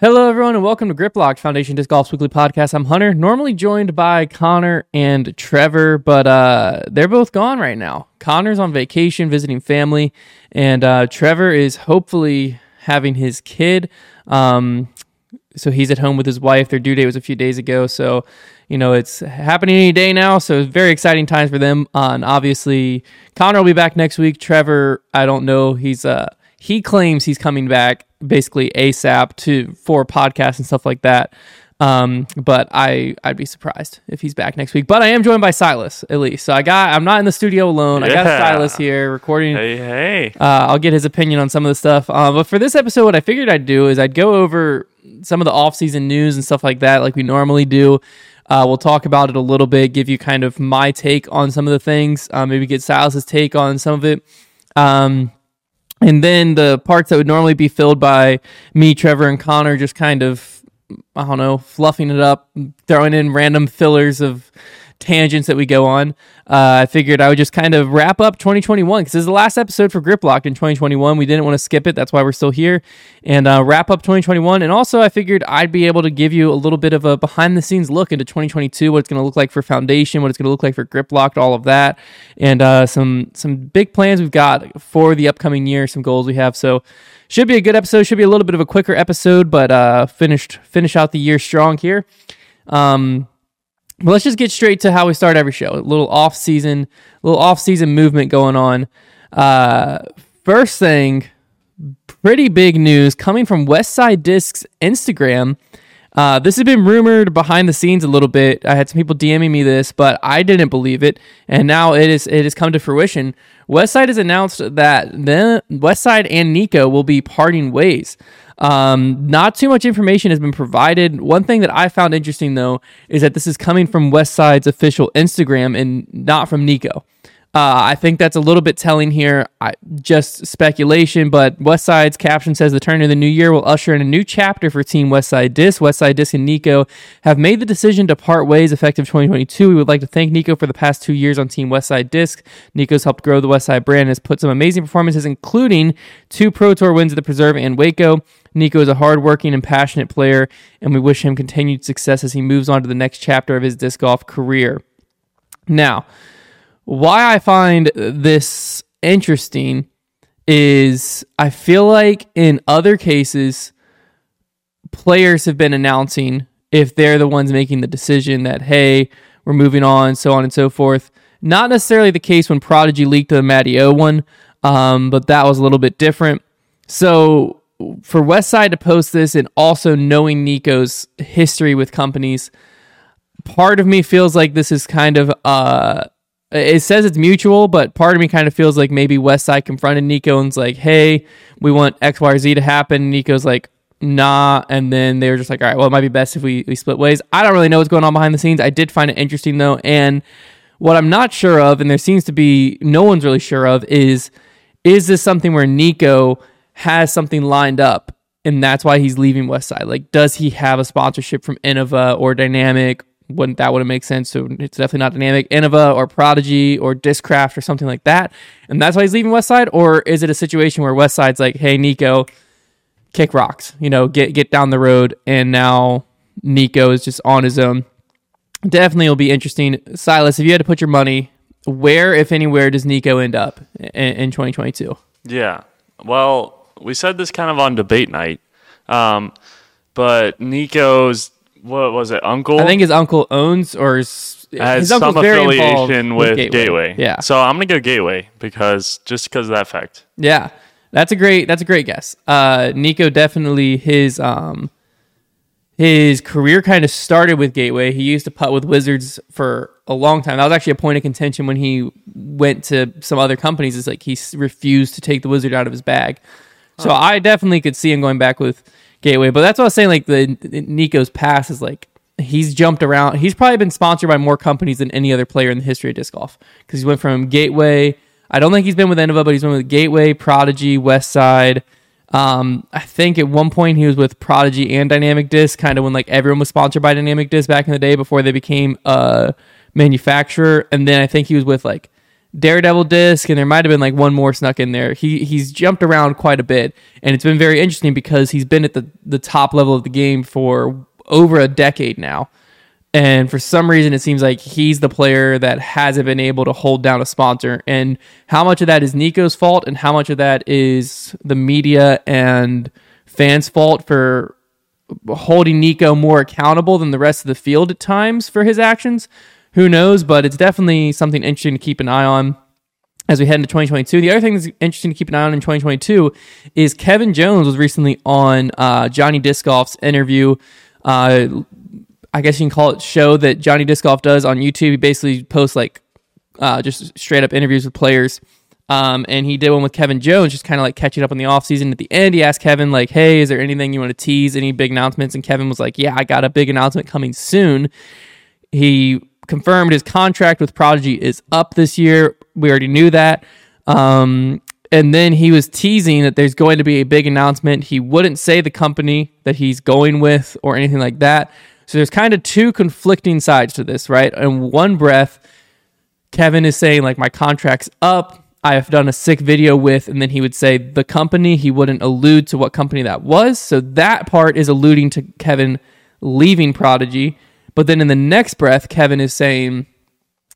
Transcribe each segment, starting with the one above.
Hello, everyone, and welcome to Griplock Foundation Disc Golf's weekly podcast. I'm Hunter, normally joined by Connor and Trevor, but uh, they're both gone right now. Connor's on vacation visiting family, and uh, Trevor is hopefully having his kid. Um, so he's at home with his wife. Their due date was a few days ago, so you know it's happening any day now. So very exciting times for them. Uh, and obviously, Connor will be back next week. Trevor, I don't know. He's uh he claims he's coming back basically ASAP to for podcasts and stuff like that. Um, but I I'd be surprised if he's back next week. But I am joined by Silas at least, so I got I'm not in the studio alone. I got Silas here recording. Hey, hey. Uh, I'll get his opinion on some of the stuff. Uh, but for this episode, what I figured I'd do is I'd go over some of the off-season news and stuff like that, like we normally do. Uh, we'll talk about it a little bit, give you kind of my take on some of the things, uh, maybe get Silas's take on some of it. Um, and then the parts that would normally be filled by me, Trevor, and Connor, just kind of, I don't know, fluffing it up, throwing in random fillers of tangents that we go on. Uh, I figured I would just kind of wrap up 2021 because this is the last episode for Grip Locked in 2021. We didn't want to skip it. That's why we're still here. And uh, wrap up 2021. And also, I figured I'd be able to give you a little bit of a behind the scenes look into 2022, what it's going to look like for Foundation, what it's going to look like for Grip Locked, all of that. And uh, some, some big plans we've got for the upcoming year, some goals we have. So, should be a good episode. Should be a little bit of a quicker episode, but uh, finished finish out the year strong here. Um, but let's just get straight to how we start every show. A little off season, little off season movement going on. Uh, first thing, pretty big news coming from Westside Discs Instagram. Uh, this has been rumored behind the scenes a little bit. I had some people DMing me this, but I didn't believe it, and now it is it has come to fruition. Westside has announced that the Westside and Nikko will be parting ways. Um, not too much information has been provided. One thing that I found interesting though is that this is coming from Westside's official Instagram and not from Nikko. Uh, I think that's a little bit telling here. I, just speculation, but Westside's caption says the turn of the new year will usher in a new chapter for Team Westside Disc. Westside Disc and Nikko have made the decision to part ways effective 2022. We would like to thank Nikko for the past two years on Team Westside Disc. Nikko's helped grow the Westside brand and has put some amazing performances, including two Pro Tour wins at the Preserve and Waco. Nikko is a hardworking and passionate player, and we wish him continued success as he moves on to the next chapter of his disc golf career. Now, why I find this interesting is I feel like in other cases, players have been announcing if they're the ones making the decision that, hey, we're moving on, so on and so forth. Not necessarily the case when Prodigy leaked the Matty O one, um, but that was a little bit different. So for Westside to post this and also knowing Nikko's history with companies, part of me feels like this is kind of uh Uh, it says it's mutual, but part of me kind of feels like maybe Westside confronted Nikko and's like, hey, we want X, Y, or Z to happen. Nikko's like, nah. And then they were just like, all right, well, it might be best if we, we split ways. I don't really know what's going on behind the scenes. I did find it interesting though. And what I'm not sure of, and there seems to be no one's really sure of, is is this something where Nikko has something lined up and that's why he's leaving Westside? Like, does he have a sponsorship from Innova or Dynamic? Wouldn't that wouldn't make sense? So it's definitely not Dynamic, Innova or Prodigy or Discraft or something like that. And that's why he's leaving Westside? Or is it a situation where Westside's like, hey, Nikko, kick rocks, you know, get get down the road, and now Nikko is just on his own. Definitely will be interesting. Silas, if you had to put your money, where, if anywhere, does Nikko end up in, in 2022? Yeah. Well, we said this kind of on debate night. Um, but Nikko's, what was it, uncle? I think his uncle owns or is, has his some affiliation with, Gateway. Yeah, So I'm going to go Gateway because just because of that fact. yeah, that's a great that's a great guess. Uh, Nikko definitely his um his career kind of started with Gateway. He used to putt with Wizards for a long time. That was actually a point of contention when he went to some other companies. Is like he refused to take the Wizard out of his bag. So I definitely could see him going back with Gateway. But that's what I was saying. Like the Nikko's past is like he's jumped around. He's probably been sponsored by more companies than any other player in the history of disc golf because he went from Gateway. I don't think he's been with Innova, but he's been with Gateway, Prodigy, Westside. Um, I think at one point he was with Prodigy and Dynamic Disc, kind of when like everyone was sponsored by Dynamic Disc back in the day before they became a manufacturer. And then I think he was with like Daredevil disc, and there might have been like one more snuck in there. He he's jumped around quite a bit, and it's been very interesting because he's been at the the top level of the game for over a decade now. And for some reason, it seems like he's the player that hasn't been able to hold down a sponsor. And how much of that is Nikko's fault, and how much of that is the media and fans' fault for holding Nikko more accountable than the rest of the field at times for his actions? Who knows? But it's definitely something interesting to keep an eye on as we head into 2022. The other thing that's interesting to keep an eye on in 2022 is Kevin Jones was recently on uh, Johnny Discgolf's interview. Uh, I guess you can call it show that Johnny Disc Golf does on YouTube. He basically posts like uh, just straight up interviews with players. Um, and he did one with Kevin Jones, just kind of like catching up on the offseason. At the end, he asked Kevin, like, hey, is there anything you want to tease? Any big announcements? And Kevin was like, yeah, I got a big announcement coming soon. He confirmed his contract with Prodigy is up this year. We already knew that. Um, and then he was teasing that there's going to be a big announcement. He wouldn't say the company that he's going with or anything like that. So there's kind of two conflicting sides to this, right? In one breath, Kevin is saying, like, my contract's up. I have done a sick video with, and then he would say the company. He wouldn't allude to what company that was. So that part is alluding to Kevin leaving Prodigy. But then in the next breath, Kevin is saying,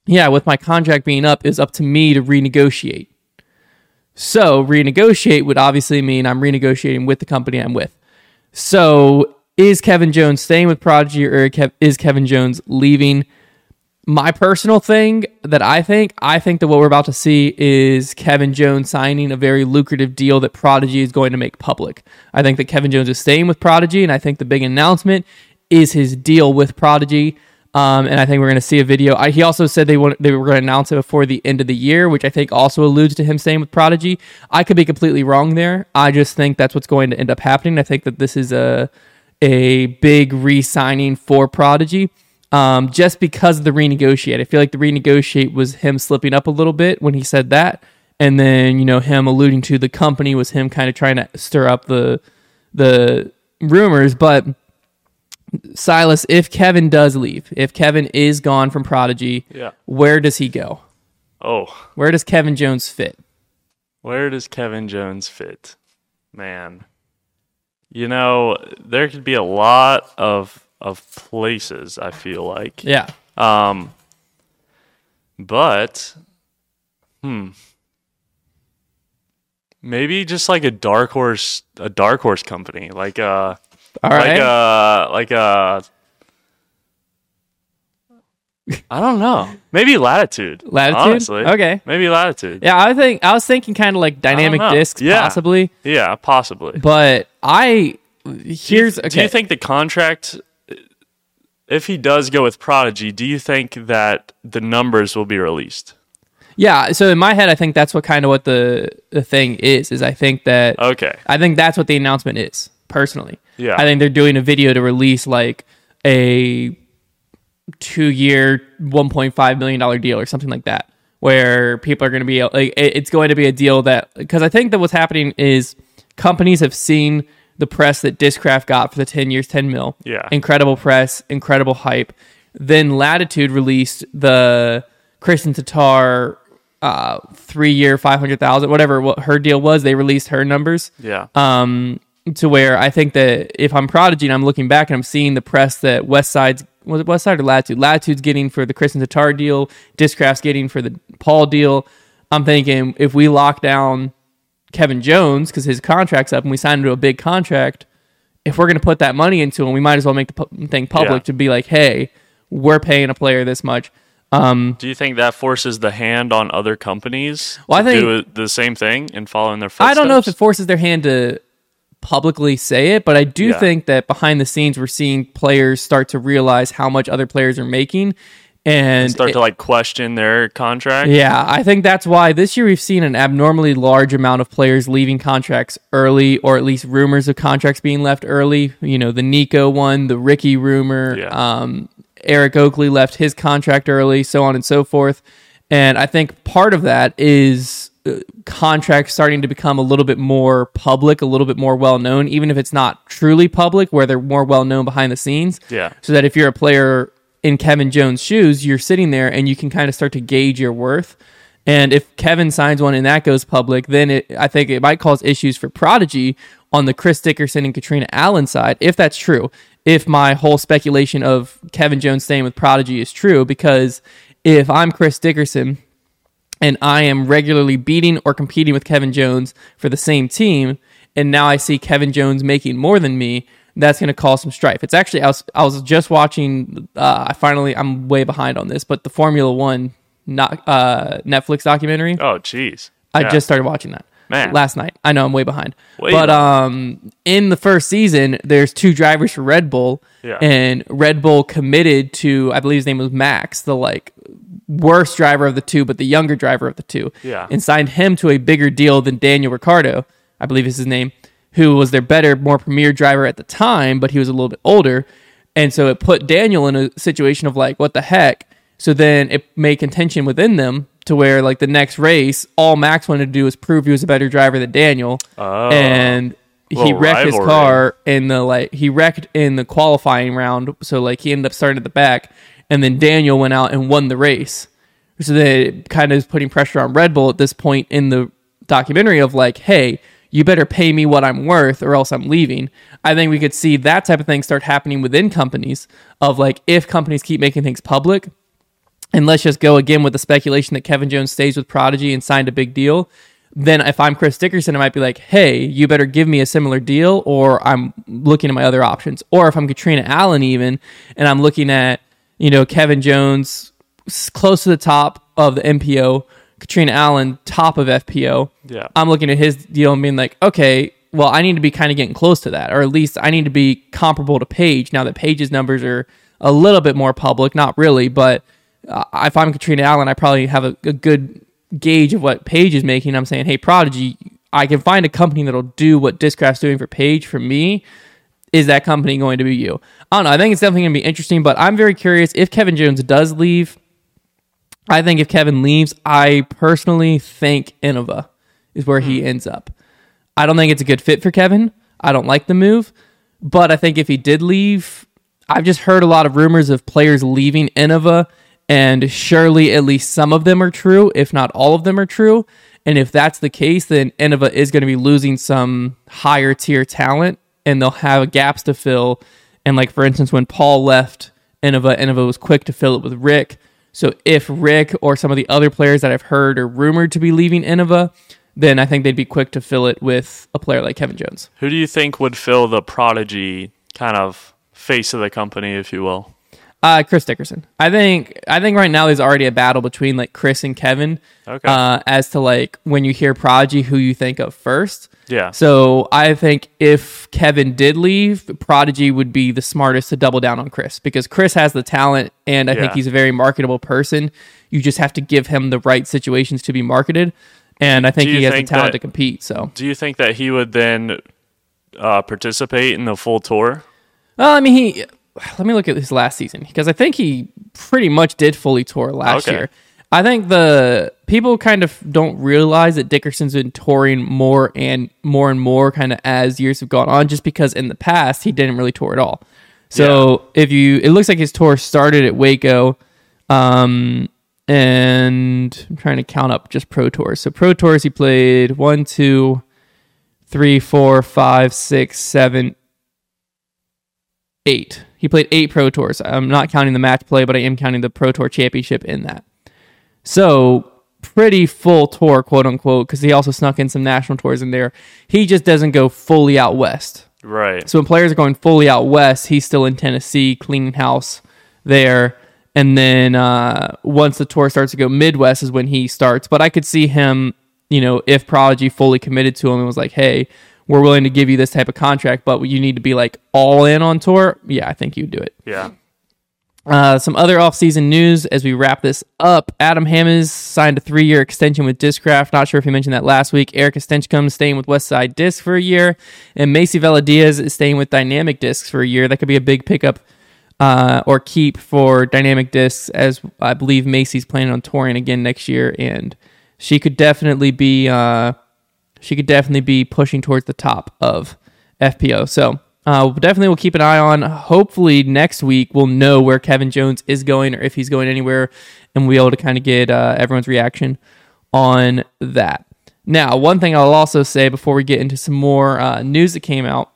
yeah, with my contract being up, it's up to me to renegotiate. So renegotiate would obviously mean I'm renegotiating with the company I'm with. So is Kevin Jones staying with Prodigy or is Kevin Jones leaving? My personal thing that I think, I think that what we're about to see is Kevin Jones signing a very lucrative deal that Prodigy is going to make public. I think that Kevin Jones is staying with Prodigy, and I think the big announcement is his deal with Prodigy. Um, and I think we're going to see a video. I, he also said they want, they were going to announce it before the end of the year, which I think also alludes to him staying with Prodigy. I could be completely wrong there. I just think that's what's going to end up happening. I think that this is a a big re-signing for Prodigy. Um, just because of the renegotiate. I feel like the renegotiate was him slipping up a little bit when he said that, and then you know him alluding to the company was him kind of trying to stir up the the rumors. But Silas, if Kevin does leave, if Kevin is gone from Prodigy, Yeah. where does he go? Oh, Where does Kevin Jones fit? where does Kevin Jones fit? Man. You know, there could be a lot of of places, I feel like. Yeah, Um but hmm maybe just like a dark horse a dark horse company like uh all right. like uh like uh I don't know. Maybe latitude. Latitude? Honestly. Okay. Maybe latitude. yeah, I think I was thinking kind of like dynamic discs, Yeah. possibly. Yeah, possibly. But I here's do you, okay. do you think the contract if he does go with Prodigy, do you think that the numbers will be released? yeah, so in my head, I think that's what kind of what the the thing is. Is I think that Okay. I think that's what the announcement is. Personally, Yeah. I think they're doing a video to release like a two year, one point five million dollar deal or something like that, where people are going to be like, it's going to be a deal that because I think that what's happening is companies have seen the press that Discraft got for the ten years, ten mil. Yeah. incredible press, incredible hype. Then Latitude released the Kristin Tattar uh, three year, five hundred thousand, whatever what her deal was. They released her numbers Yeah. um, to where I think that if I'm Prodigy and I'm looking back and I'm seeing the press that West Side's was it West Side or Latitude? Latitude's getting for the Kristin Tattar deal, Discraft's getting for the Paul deal. I'm thinking if we lock down Kevin Jones because his contract's up and we sign him to a big contract, if we're going to put that money into him, we might as well make the pu- thing public Yeah. to be like, hey, we're paying a player this much. Um, Do you think that forces the hand on other companies Well, I to think- do the same thing and follow in their footsteps? I don't know if it forces their hand to publicly say it, but I do Yeah. think that behind the scenes we're seeing players start to realize how much other players are making and start it- to like question their contract. yeah, I think that's why this year we've seen an abnormally large amount of players leaving contracts early, or at least rumors of contracts being left early. You know, the Nikko one, the Ricky rumor, Yeah. um, Eric Oakley left his contract early, so on and so forth. And I think part of that is contracts starting to become a little bit more public, a little bit more well known, even if it's not truly public, where they're more well known behind the scenes Yeah. so that if you're a player in Kevin Jones' shoes, you're sitting there and you can kind of start to gauge your worth. And if Kevin signs one and that goes public, then it, I think it might cause issues for Prodigy on the Chris Dickerson and Catrina Allen side, if that's true. If my whole speculation of Kevin Jones staying with Prodigy is true, because if I'm Chris Dickerson and I am regularly beating or competing with Kevin Jones for the same team, and now I see Kevin Jones making more than me, that's going to cause some strife. It's actually I was I was just watching. Uh, I finally I'm way behind on this, but the Formula One not uh, Netflix documentary. Oh, jeez. I Yeah. just started watching that Man. last night. I know I'm way behind, Way but um, in the first season, there's two drivers for Red Bull, Yeah. and Red Bull committed to I believe his name was Max, the like worst driver of the two, but the younger driver of the two, Yeah. and signed him to a bigger deal than Daniel Ricciardo, I believe is his name, who was their better, more premier driver at the time, but he was a little bit older, and so it put Daniel in a situation of like, what the heck. So then it made contention within them to where like the next race, all Max wanted to do was prove he was a better driver than Daniel, Oh. and he wrecked his car in the like he wrecked in the qualifying round. So like he ended up starting at the back, and then Daniel went out and won the race. So they kind of is putting pressure on Red Bull at this point in the documentary of like, hey, you better pay me what I'm worth or else I'm leaving. I think we could see that type of thing start happening within companies of like if companies keep making things public, and let's just go again with the speculation that Kevin Jones stays with Prodigy and signed a big deal. Then if I'm Chris Dickerson, I might be like, hey, you better give me a similar deal, or I'm looking at my other options. Or if I'm Catrina Allen, even, and I'm looking at, you know, Kevin Jones close to the top of the MPO, Catrina Allen top of FPO. Yeah. I'm looking at his deal and being like, okay, well, I need to be kind of getting close to that, or at least I need to be comparable to Paige. Now that Paige's numbers are a little bit more public, not really, but uh, if I'm Catrina Allen, I probably have a, a good gauge of what Paige is making. I'm saying, hey, Prodigy, I can find a company that'll do what Discraft's doing for Paige for me. Is that company going to be you? I don't know. I think it's definitely going to be interesting, but I'm very curious if Kevin Jones does leave. I think if Kevin leaves, I personally think Innova is where he hmm. ends up. I don't think it's a good fit for Kevin. I don't like the move, but I think if he did leave, I've just heard a lot of rumors of players leaving Innova, and surely at least some of them are true, if not all of them are true. And if that's the case, then Innova is going to be losing some higher tier talent, and they'll have gaps to fill. And like for instance, when Paul left Innova, Innova was quick to fill it with Rick. So if Rick or some of the other players that I've heard are rumored to be leaving Innova, then I think they'd be quick to fill it with a player like Kevin Jones. Who do you think would fill the prodigy kind of face of the company, if you will? Uh, Chris Dickerson. I think I think right now there's already a battle between like Chris and Kevin. Okay. Uh, as to like when you hear Prodigy, who you think of first. Yeah. So I think if Kevin did leave, Prodigy would be the smartest to double down on Chris because Chris has the talent and I think he's a very marketable person. You just have to give him the right situations to be marketed. And I think he has the talent that- to compete. So Do you think that he would then uh, participate in the full tour? Well, I mean, he. Let me look at his last season because I think he pretty much did fully tour last Okay. year. I think the people kind of don't realize that Dickerson's been touring more and more and more kind of as years have gone on, just because in the past he didn't really tour at all. So if you, it looks like his tour started at Waco, um, and I'm trying to count up just pro tours. So pro tours he played one, two, three, four, five, six, seven, eight. He played eight pro tours. I'm not counting the match play, but I am counting the pro tour championship in that. So pretty full tour, quote unquote, because he also snuck in some national tours in there. He just doesn't go fully out west. Right. So when players are going fully out west, he's still in Tennessee, cleaning house there. And then uh, once the tour starts to go Midwest is when he starts. But I could see him, you know, if Prodigy fully committed to him and was like, hey, we're willing to give you this type of contract, but you need to be like all in on tour. Yeah, I think you'd do it. Yeah. Uh, some other offseason news as we wrap this up. Adam Hammes signed a three year extension with Discraft. Not sure if he mentioned that last week. Erika Stinchcomb staying with Westside Disc for a year. And Macie Velediaz is staying with Dynamic Discs for a year. That could be a big pickup uh, or keep for Dynamic Discs, as I believe Macie's planning on touring again next year. And she could definitely be. Uh, she could definitely be pushing towards the top of FPO. So uh, definitely we'll keep an eye on. Hopefully next week we'll know where Kevin Jones is going or if he's going anywhere, and we'll be able to kind of get uh, everyone's reaction on that. Now, one thing I'll also say before we get into some more uh, news that came out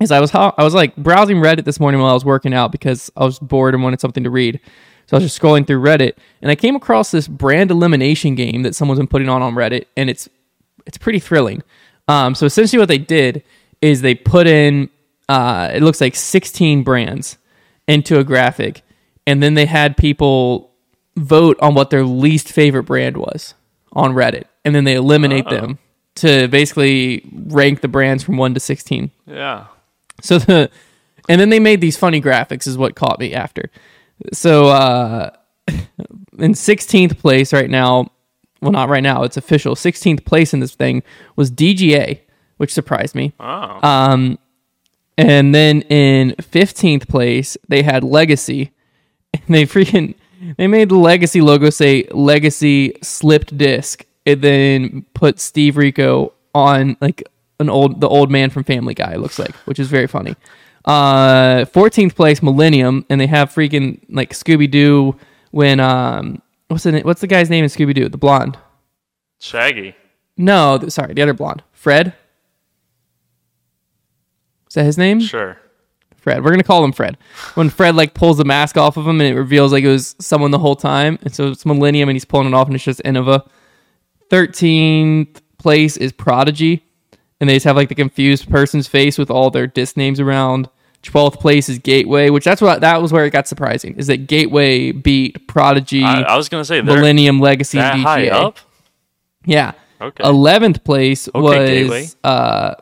is I was I was like browsing Reddit this morning while I was working out because I was bored and wanted something to read. So I was just scrolling through Reddit and I came across this brand elimination game that someone's been putting on on Reddit and it's it's pretty thrilling. Um, so essentially what they did is they put in uh, it looks like 16 brands into a graphic and then they had people vote on what their least favorite brand was on Reddit and then they eliminate Uh-oh. them to basically rank the brands from 1 to 16. Yeah. So the and then they made these funny graphics is what caught me after. So uh in 16th place right now, well not right now, it's official. 16th place in this thing was DGA, which surprised me. Oh. Um and then in 15th place, they had Legacy. And they freaking they made the Legacy logo say Legacy slipped disc and then put Steve Rico on like an old the old man from Family Guy it looks like, which is very funny. Uh 14th place Millennium and they have freaking like Scooby Doo when um what's the what's the guy's name in Scooby Doo? The blonde. Shaggy. No, th- sorry, the other blonde. Fred? Is that his name? Sure. Fred. We're gonna call him Fred. When Fred like pulls the mask off of him and it reveals like it was someone the whole time, and so it's Millennium and he's pulling it off and it's just Innova. Thirteenth place is Prodigy, and they just have like the confused person's face with all their disc names around. Twelfth place is Gateway, which that's what that was where it got surprising. Is that Gateway beat Prodigy, I, I was gonna say Millennium, Legacy, that high up. Yeah. Okay. Eleventh place Okay, was Gateway. uh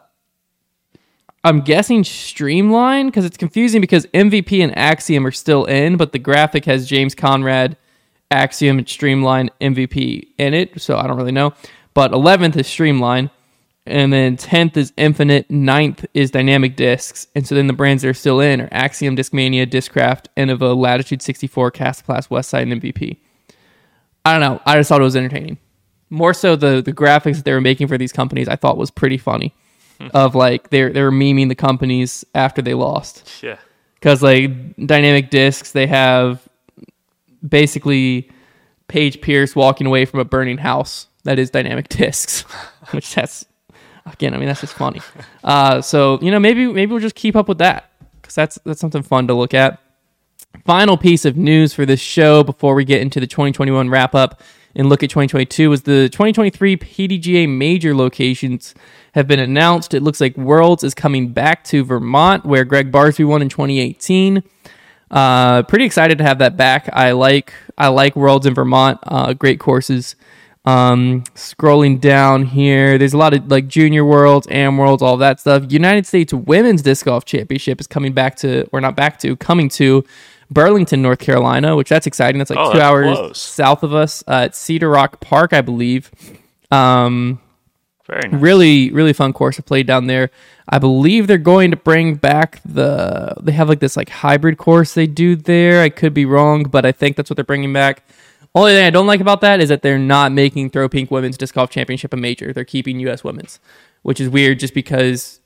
I'm guessing Streamline because it's confusing because MVP and Axiom are still in, but the graphic has James Conrad, Axiom, and Streamline MVP in it, so I don't really know. But 11th is Streamline, and then 10th is Infinite, 9th is Dynamic Discs, and so then the brands that are still in are Axiom, Discmania, Discraft, Innova, Latitude 64, Kastaplast, Westside, and MVP. I don't know. I just thought it was entertaining. More so the the graphics that they were making for these companies, I thought was pretty funny. Hmm. of like they're they're memeing the companies after they lost Yeah. because like dynamic discs they have basically Paige Pierce walking away from a burning house that is dynamic discs, which that's again I mean that's just funny. Uh, so you know maybe maybe we'll just keep up with that because that's that's something fun to look at. Final piece of news for this show before we get into the 2021 wrap up and look at 2022 was the 2023 PDGA major locations have been announced. It looks like Worlds is coming back to Vermont, where Gregg Barsby won in 2018. Uh, pretty excited to have that back. I like I like Worlds in Vermont. Uh, great courses. Um, scrolling down here, there's a lot of like Junior Worlds, Am Worlds, all that stuff. United States Women's Disc Golf Championship is coming back to, or not back to, coming to Burlington, North Carolina, which that's exciting. That's like Oh, two that's hours close. south of us uh, at Cedar Rock Park, I believe. Um, Very nice. really really fun course to play down there. I believe they're going to bring back the they have like this like hybrid course they do there. I could be wrong, but I think that's what they're bringing back. Only thing I don't like about that is that they're not making Throw Pink Women's Disc Golf Championship a major. They're keeping US Women's, which is weird just because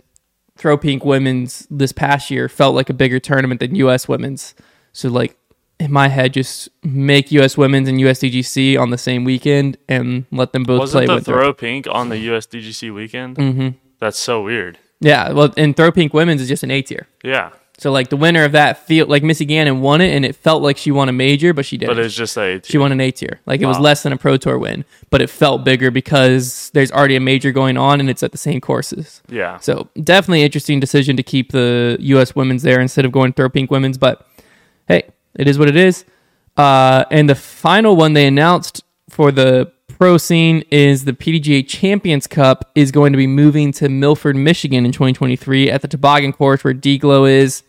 Throw Pink Women's this past year felt like a bigger tournament than US Women's. So like in my head, just make US Women's and USDGC on the same weekend and let them both Wasn't play the with their throw pink on the USDGC weekend? Mm-hmm. That's so weird. Yeah, well, and Throw Pink Women's is just an A tier. Yeah, So like the winner of that feel like Missy Gannon won it, and it felt like she won a major, but she didn't. but it's just a she won an A tier. Like it was Wow. less than a Pro Tour win, but it felt bigger because there's already a major going on, and it's at the same courses. yeah. So definitely interesting decision to keep the U.S. Women's there instead of going Throw Pink Women's. But hey, it is what it is. Uh, and the final one they announced for the pro scene is the PDGA Champions Cup is going to be moving to Milford, Michigan in 2023 at the toboggan course where DGLO is.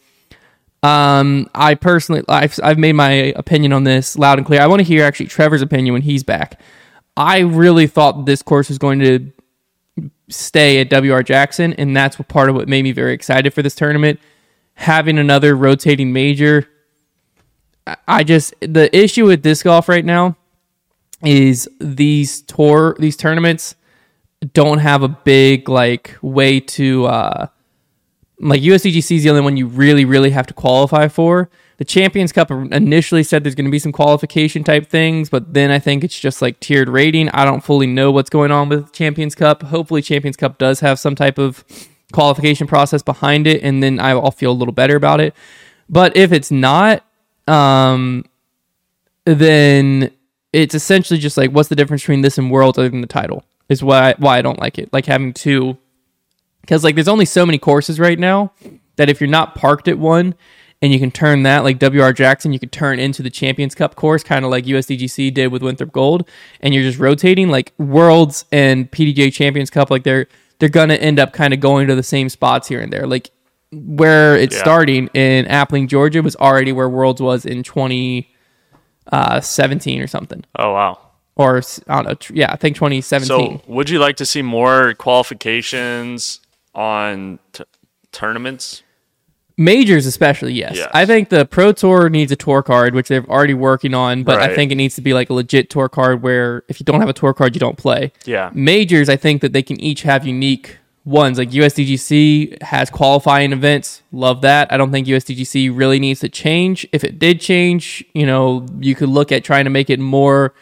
Um, I personally, I've, I've made my opinion on this loud and clear. I want to hear actually Trevor's opinion when he's back. I really thought this course was going to stay at WR Jackson, and that's part of what made me very excited for this tournament. Having another rotating major, I just the issue with disc golf right now is these tour these tournaments don't have a big like way to uh, like USDGC is the only one you really, really have to qualify for. The Champions Cup initially said there's going to be some qualification type things, but then I think it's just like tiered rating. I don't fully know what's going on with Champions Cup. Hopefully, Champions Cup does have some type of qualification process behind it, and then I'll feel a little better about it. But if it's not, um, then it's essentially just like what's the difference between this and Worlds other than the title is why why I don't like it. Like having two, because like there's only so many courses right now that if you're not parked at one and you can turn that like WR Jackson, you could turn into the Champions Cup course, kind of like USDGC did with Winthrop Gold, and you're just rotating like Worlds and PDJ Champions Cup, like they're they're gonna end up kind of going to the same spots here and there. Like where it's Yeah. starting in Appling, Georgia, was already where Worlds was in Uh, 2017 or something, Oh wow. or I don't know, tr- yeah, I think 2017. So, would you like to see more qualifications on t- tournaments? Majors, especially, yes. Yes. I think the Pro Tour needs a tour card, which they're already working on, but I think it needs to be like a legit tour card where if you don't have a tour card, you don't play. Yeah. Majors, I think that they can each have unique ones. Like USDGC has qualifying events. Love that. I don't think USDGC really needs to change. If it did change, you know, you could look at trying to make it more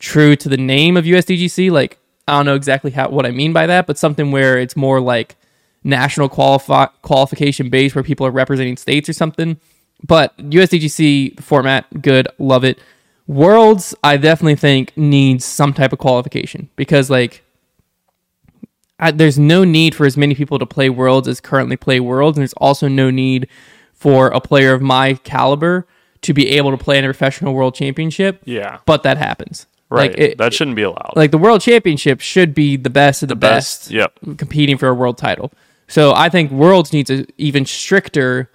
true to the name of USDGC. Like, I don't know exactly how what I mean by that, but something where it's more like national qualifi- qualification based where people are representing states or something. But USDGC format, good, love it. Worlds, I definitely think needs some type of qualification because like I, there's no need for as many people to play Worlds as currently play Worlds, and there's also no need for a player of my caliber to be able to play in a professional World Championship. Yeah. But that happens. Right. Like it, that shouldn't be allowed. like the World Championship should be the best of the, best, Yep. competing for a world title. So I think Worlds needs an even stricter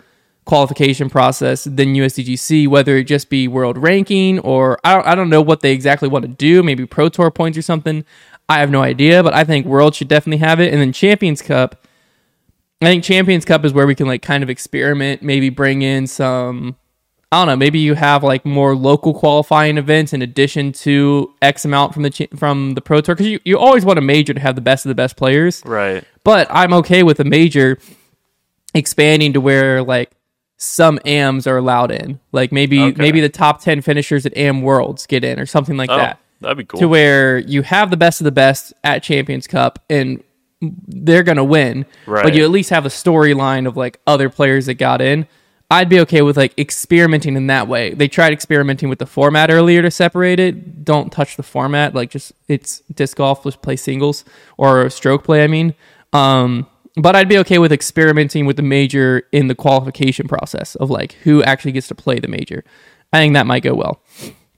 qualification process than USDGC, whether it just be world ranking or I don't, I don't know what they exactly want to do, maybe Pro Tour points or something. I have no idea, but I think World should definitely have it. And then Champions Cup, I think Champions Cup is where we can like kind of experiment, maybe bring in some I don't know. Maybe you have like more local qualifying events in addition to X amount from the cha- from the Pro Tour because you, you always want a major to have the best of the best players. right. But I'm okay with a major expanding to where like some AMs are allowed in. Like maybe Okay. maybe the top ten finishers at AM Worlds get in or something like Oh, that. That'd be cool. To where you have the best of the best at Champions Cup and they're gonna win. But you at least have a storyline of like other players that got in. I'd be okay with like experimenting in that way. They tried experimenting with the format earlier to separate it. Don't touch the format. Like just it's disc golf. Just play singles or stroke play. I mean, um, but I'd be okay with experimenting with the major in the qualification process of like who actually gets to play the major. I think that might go well.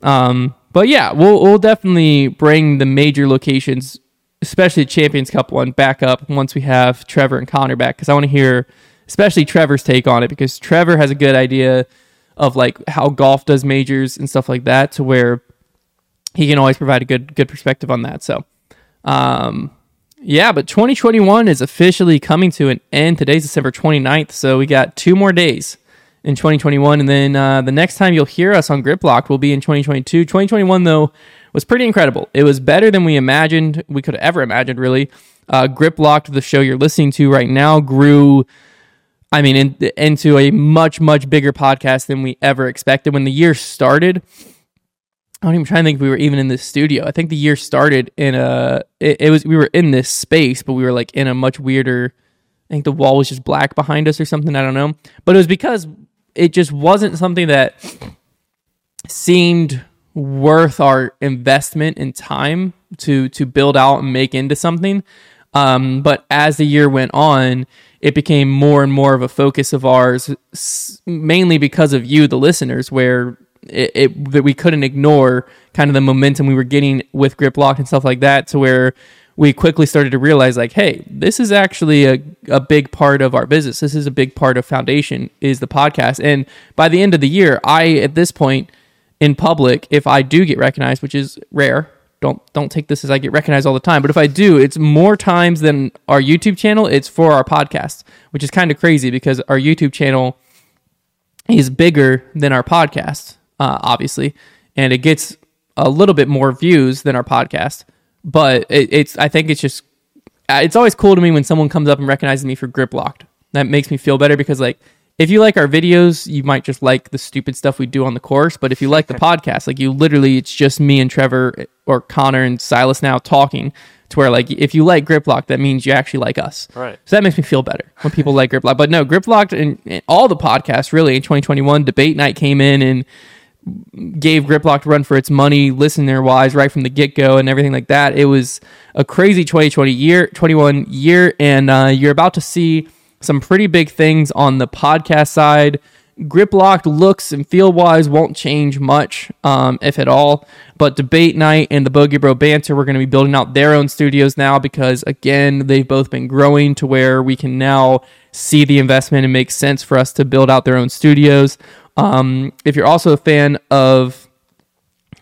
Um, but yeah, we'll we'll definitely bring the major locations, especially the Champions Cup one, back up once we have Trevor and Connor back because I want to hear, especially Trevor's take on it because Trevor has a good idea of like how golf does majors and stuff like that to where he can always provide a good good perspective on that. So, um, yeah, but 2021 is officially coming to an end. Today's December 29th, so we got two more days in 2021, and then uh, the next time you'll hear us on Grip Locked will be in 2022. 2021 though was pretty incredible. It was better than we imagined we could have ever imagined. Really, uh, Grip Locked, the show you're listening to right now, grew. I mean, in, into a much much bigger podcast than we ever expected. When the year started, I don't even try to think if we were even in this studio. I think the year started in a it, it was we were in this space, but we were like in a much weirder. I think the wall was just black behind us or something. I don't know, but it was because it just wasn't something that seemed worth our investment in time to to build out and make into something. Um, but as the year went on, it became more and more of a focus of ours, mainly because of you, the listeners, where it, it that we couldn't ignore kind of the momentum we were getting with grip lock and stuff like that, to where we quickly started to realize like, hey, this is actually a, a big part of our business. This is a big part of Foundation is the podcast. And by the end of the year, I at this point in public, if I do get recognized, which is rare, don't don't take this as I get recognized all the time, but if I do, it's more times than our YouTube channel. It's for our podcast, which is kind of crazy because our YouTube channel is bigger than our podcast, uh, obviously, and it gets a little bit more views than our podcast. But it, it's I think it's just uh, it's always cool to me when someone comes up and recognizes me for Grip Locked That makes me feel better because like if you like our videos, you might just like the stupid stuff we do on the course. But if you like the podcast, like you literally, it's just me and Trevor or Connor and Silas now talking. To where like if you like Griplock, that means you actually like us. Right. So that makes me feel better when people like Griplock. But no, Griplock and, and all the podcasts really in 2021, debate night came in and gave Griplock to run for its money, listener wise, right from the get go and everything like that. It was a crazy 2020 year, 21 year, and uh, you're about to see some pretty big things on the podcast side. Griplocked looks and feel wise won't change much, um, if at all. But Debate Night and the Bogey Bro Banter, we're going to be building out their own studios now because, again, they've both been growing to where we can now see the investment and make sense for us to build out their own studios. Um, if you're also a fan of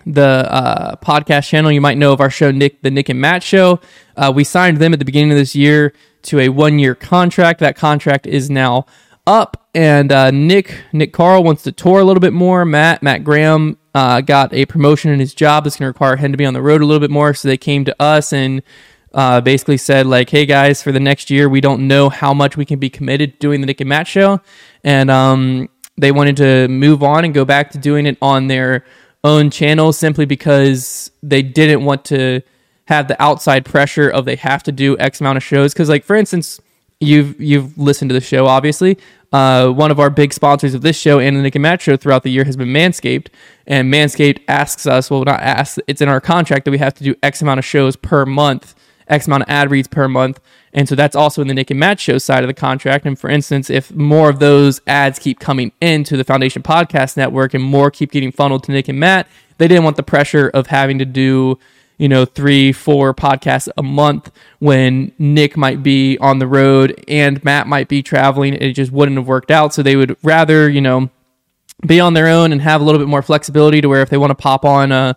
the uh, podcast channel, you might know of our show, Nick, the Nick and Matt Show. Uh, we signed them at the beginning of this year to a one year contract. That contract is now up, and uh, Nick Nick Carl wants to tour a little bit more. Matt Matt Graham uh, got a promotion in his job that's going to require him to be on the road a little bit more. So they came to us and uh, basically said like, "Hey guys, for the next year, we don't know how much we can be committed to doing the Nick and Matt show," and um, they wanted to move on and go back to doing it on their own channel simply because they didn't want to have the outside pressure of they have to do X amount of shows. Because like for instance, you've you've listened to the show obviously. Uh, one of our big sponsors of this show and the Nick and Matt show throughout the year has been Manscaped, and Manscaped asks us, well, not ask, it's in our contract that we have to do X amount of shows per month, X amount of ad reads per month, and so that's also in the Nick and Matt show side of the contract. And for instance, if more of those ads keep coming into the Foundation Podcast Network and more keep getting funneled to Nick and Matt, they didn't want the pressure of having to do you know, three, four podcasts a month when Nick might be on the road and Matt might be traveling. It just wouldn't have worked out. So they would rather, you know, be on their own and have a little bit more flexibility to where if they want to pop on a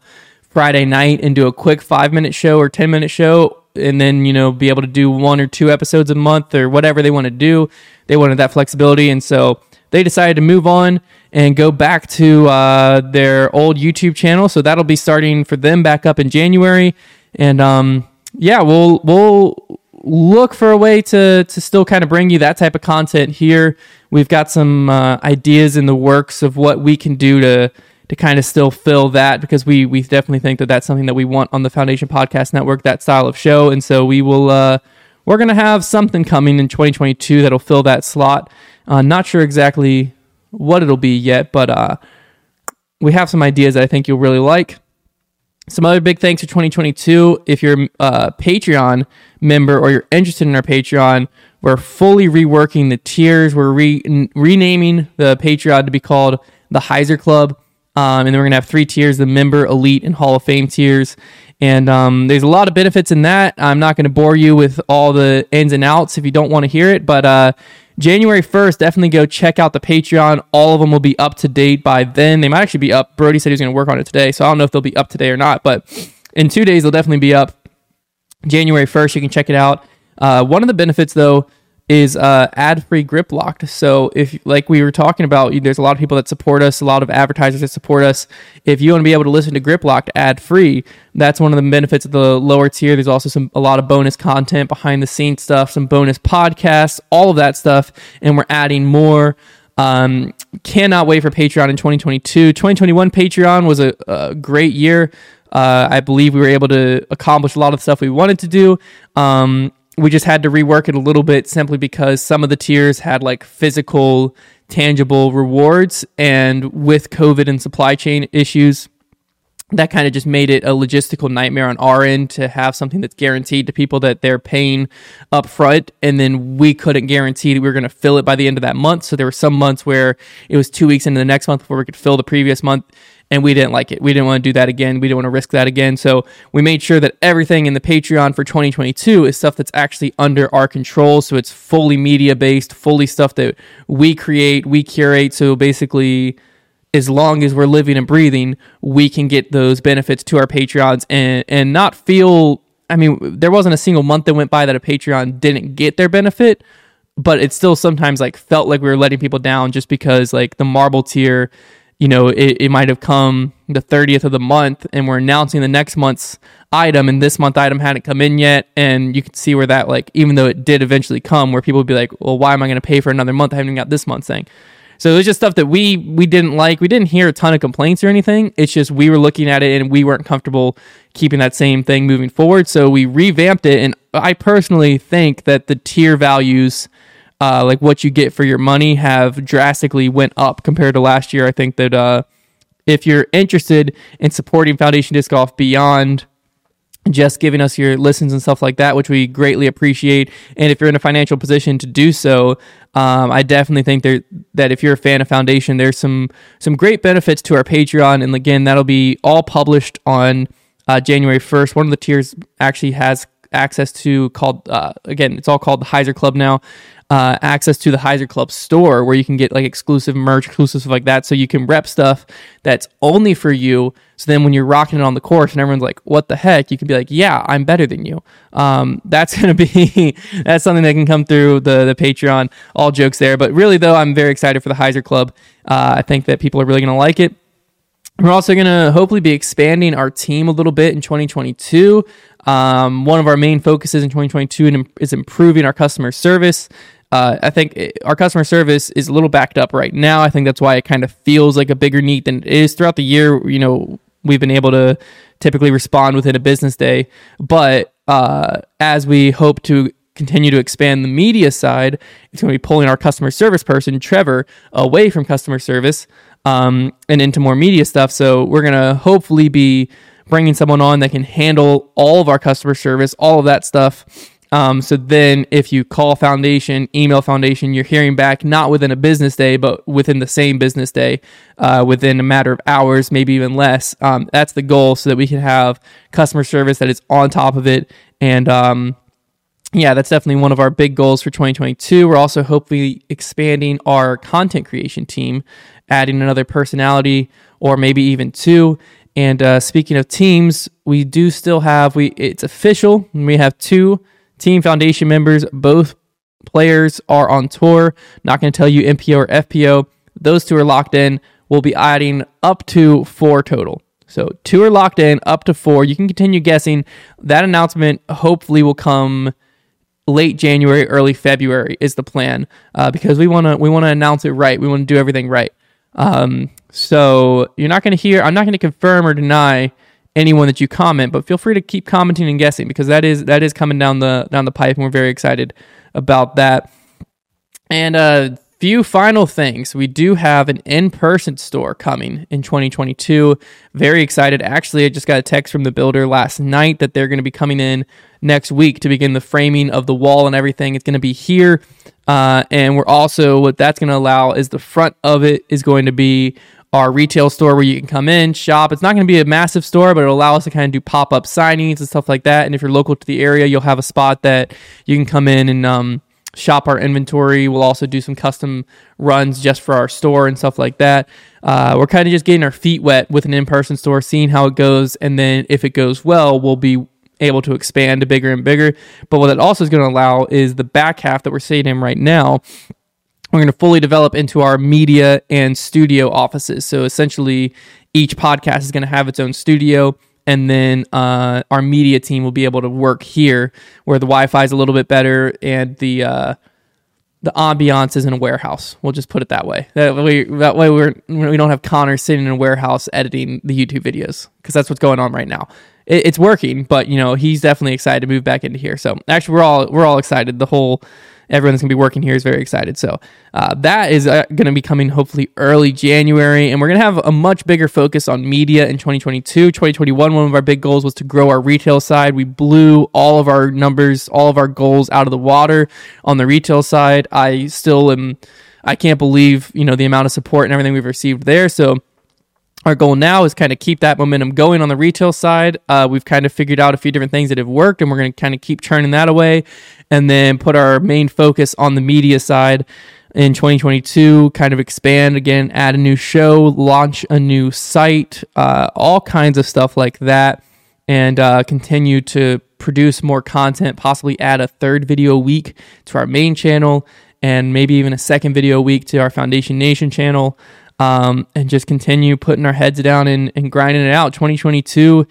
Friday night and do a quick five minute show or 10 minute show, and then, you know, be able to do one or two episodes a month or whatever they want to do, they wanted that flexibility. And so they decided to move on and go back to uh, their old YouTube channel. So that'll be starting for them back up in January. And um, yeah, we'll we'll look for a way to to still kind of bring you that type of content here. We've got some uh, ideas in the works of what we can do to to kind of still fill that because we we definitely think that that's something that we want on the Foundation Podcast Network that style of show. And so we will. Uh, we're going to have something coming in 2022 that'll fill that slot. Uh, not sure exactly what it'll be yet, but uh, we have some ideas that I think you'll really like. Some other big thanks for 2022. If you're a Patreon member or you're interested in our Patreon, we're fully reworking the tiers. We're re- renaming the Patreon to be called the Heiser Club. Um, and then we're going to have three tiers the member, elite, and Hall of Fame tiers. And um, there's a lot of benefits in that. I'm not going to bore you with all the ins and outs if you don't want to hear it, but uh, January 1st, definitely go check out the Patreon. All of them will be up to date by then. They might actually be up. Brody said he was going to work on it today, so I don't know if they'll be up today or not, but in two days, they'll definitely be up. January 1st, you can check it out. Uh, one of the benefits, though, is uh, ad-free grip locked. So if like we were talking about, there's a lot of people that support us, a lot of advertisers that support us. If you want to be able to listen to grip locked ad-free, that's one of the benefits of the lower tier. There's also some a lot of bonus content, behind the scenes stuff, some bonus podcasts, all of that stuff, and we're adding more. Um, cannot wait for Patreon in 2022. 2021 Patreon was a, a great year. Uh, I believe we were able to accomplish a lot of stuff we wanted to do. Um, we just had to rework it a little bit simply because some of the tiers had like physical, tangible rewards. And with COVID and supply chain issues, that kind of just made it a logistical nightmare on our end to have something that's guaranteed to people that they're paying up front and then we couldn't guarantee that we were going to fill it by the end of that month so there were some months where it was two weeks into the next month before we could fill the previous month and we didn't like it. We didn't want to do that again. We didn't want to risk that again. So we made sure that everything in the patreon for 2022 is stuff that's actually under our control. So it's fully media based fully stuff that we create we curate. So basically as long as we're living and breathing, we can get those benefits to our Patreons and and not feel. I mean, there wasn't a single month that went by that a Patreon didn't get their benefit, but it still sometimes like felt like we were letting people down just because like the marble tier, you know, it, it might have come the 30th of the month and we're announcing the next month's item and this month item hadn't come in yet. And you can see where that, like, even though it did eventually come, where people would be like, well, why am I going to pay for another month? I haven't got this month's thing. So it was just stuff that we we didn't like. We didn't hear a ton of complaints or anything. It's just we were looking at it and we weren't comfortable keeping that same thing moving forward. So we revamped it. And I personally think that the tier values uh, like what you get for your money have drastically went up compared to last year. I think that uh, if you're interested in supporting Foundation Disc Golf beyond just giving us your listens and stuff like that, which we greatly appreciate. And if you're in a financial position to do so, um, I definitely think there, that if you're a fan of Foundation, there's some some great benefits to our Patreon. And again, that'll be all published on uh, January 1st. One of the tiers actually has access to called uh, again, it's all called the Heiser Club now uh, access to the Hyzer Club store where you can get like exclusive merch, exclusive stuff like that. So you can rep stuff that's only for you. So then when you're rocking it on the course and everyone's like, what the heck? You can be like, yeah, I'm better than you. Um, that's going to be, that's something that can come through the, the Patreon. All jokes there. But really, though, I'm very excited for the Hyzer Club. Uh, I think that people are really going to like it. We're also going to hopefully be expanding our team a little bit in 2022. Um, one of our main focuses in 2022 is improving our customer service. Uh, I think our customer service is a little backed up right now. I think that's why it kind of feels like a bigger need than it is throughout the year. You know, we've been able to typically respond within a business day, but uh, as we hope to continue to expand the media side, it's going to be pulling our customer service person, Trevor, away from customer service um, and into more media stuff. So we're going to hopefully be bringing someone on that can handle all of our customer service, all of that stuff um, so then, if you call Foundation, email Foundation, you're hearing back not within a business day, but within the same business day, uh, within a matter of hours, maybe even less. Um, that's the goal, so that we can have customer service that is on top of it. And um, yeah, that's definitely one of our big goals for 2022. We're also hopefully expanding our content creation team, adding another personality or maybe even two. And uh, speaking of teams, we do still have we it's official. We have two Team Foundation members, both players are on tour. Not going to tell you MPO or FPO. Those two are locked in. We'll be adding up to four total. So two are locked in, up to four. You can continue guessing. That announcement hopefully will come late January, early February is the plan uh, because we want to we want to announce it right. We want to do everything right. Um, so you're not going to hear. I'm not going to confirm or deny anyone that you comment, but feel free to keep commenting and guessing because that is that is coming down the down the pipe, and we're very excited about that. And a uh, few final things. We do have an in-person store coming in 2022. Very excited. Actually, I just got a text from the builder last night that they're going to be coming in next week to begin the framing of the wall and everything. It's going to be here. Uh, and we're also, what that's going to allow is the front of it is going to be our retail store where you can come in, shop. It's not going to be a massive store, but it'll allow us to kind of do pop up signings and stuff like that. And if you're local to the area, you'll have a spot that you can come in and um, shop our inventory. We'll also do some custom runs just for our store and stuff like that. Uh, we're kind of just getting our feet wet with an in person store, seeing how it goes. And then if it goes well, we'll be able to expand to bigger and bigger. But what that also is going to allow is the back half that we're sitting in right now we're going to fully develop into our media and studio offices. So essentially, each podcast is going to have its own studio, and then uh, our media team will be able to work here, where the Wi-Fi is a little bit better and the uh, the ambiance is in a warehouse. We'll just put it that way. That way, that way we're we don't have Connor sitting in a warehouse editing the YouTube videos because that's what's going on right now. It, it's working, but you know he's definitely excited to move back into here. So actually, we're all we're all excited. The whole everyone that's going to be working here is very excited. So uh, that is uh, going to be coming hopefully early January. And we're going to have a much bigger focus on media in 2022. 2021, one of our big goals was to grow our retail side. We blew all of our numbers, all of our goals out of the water on the retail side. I still am, I can't believe, you know, the amount of support and everything we've received there. So our goal now is kind of keep that momentum going on the retail side. Uh, we've kind of figured out a few different things that have worked, and we're going to kind of keep churning that away, and then put our main focus on the media side in 2022. Kind of expand again, add a new show, launch a new site, uh, all kinds of stuff like that, and uh, continue to produce more content. Possibly add a third video a week to our main channel, and maybe even a second video a week to our Foundation Nation channel. Um, and just continue putting our heads down and, and grinding it out. 2022,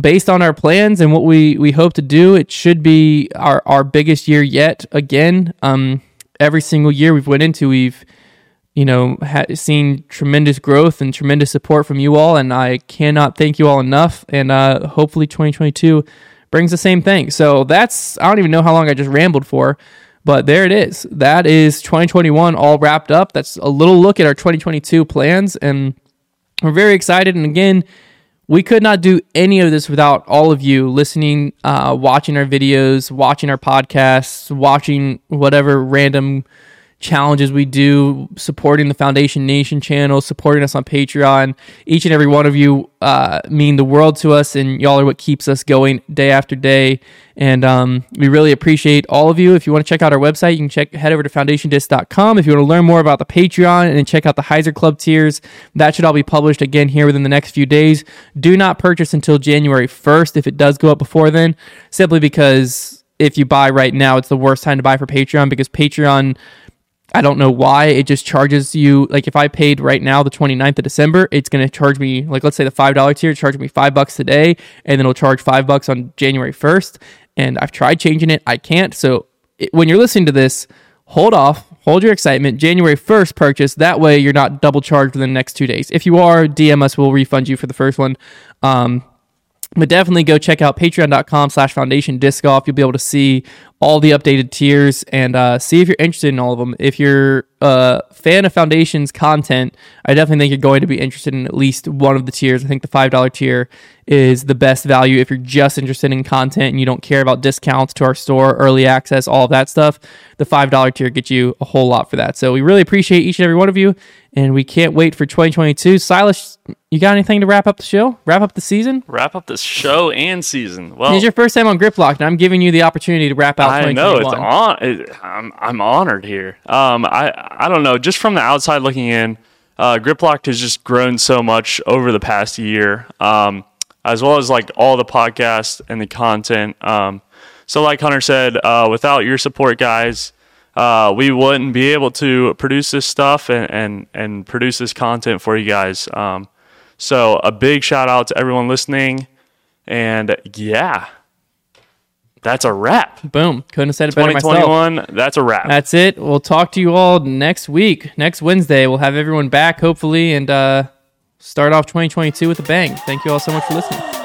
based on our plans and what we, we hope to do, it should be our, our biggest year yet. Again, um, every single year we've went into, we've you know ha- seen tremendous growth and tremendous support from you all, and I cannot thank you all enough. And uh, hopefully, 2022 brings the same thing. So that's I don't even know how long I just rambled for. But there it is. That is 2021 all wrapped up. That's a little look at our 2022 plans. And we're very excited. And again, we could not do any of this without all of you listening, uh, watching our videos, watching our podcasts, watching whatever random challenges we do, supporting the Foundation Nation channel, supporting us on Patreon. Each and every one of you uh, mean the world to us, and y'all are what keeps us going day after day. And um, we really appreciate all of you. If you want to check out our website, you can check head over to foundationdisc.com. If you want to learn more about the Patreon and check out the Hyzer Club tiers, that should all be published again here within the next few days. Do not purchase until January 1st if it does go up before then, simply because if you buy right now, it's the worst time to buy for Patreon because Patreon I don't know why it just charges you like if I paid right now the 29th of December, it's going to charge me like let's say the $5 tier charge me 5 bucks today and then it'll charge 5 bucks on January 1st and I've tried changing it, I can't. So it, when you're listening to this, hold off, hold your excitement. January 1st purchase, that way you're not double charged within the next 2 days. If you are, DM us, we'll refund you for the first one. Um, but definitely go check out patreon.com slash foundation disc golf. You'll be able to see all the updated tiers and uh, see if you're interested in all of them. If you're a fan of foundation's content i definitely think you're going to be interested in at least one of the tiers. I think the $5 tier is the best value if you're just interested in content and you don't care about discounts to our store early access all of that stuff the $5 tier gets you a whole lot for that so we really appreciate each and every one of you and we can't wait for 2022 silas you got anything to wrap up the show? Wrap up the season? Wrap up the show and season. Well, it's your first time on Grip Lock, and I'm giving you the opportunity to wrap out. I know it's on. It, I'm I'm honored here. Um, I I don't know. Just from the outside looking in, uh, Grip Lock has just grown so much over the past year. Um, as well as like all the podcasts and the content. Um, so like Hunter said, uh, without your support, guys. Uh, we wouldn't be able to produce this stuff and, and, and produce this content for you guys. Um, so a big shout out to everyone listening. And yeah, that's a wrap. Boom. Couldn't have said it better 2021, myself. that's a wrap. That's it. We'll talk to you all next week. Next Wednesday, we'll have everyone back, hopefully, and uh, start off 2022 with a bang. Thank you all so much for listening.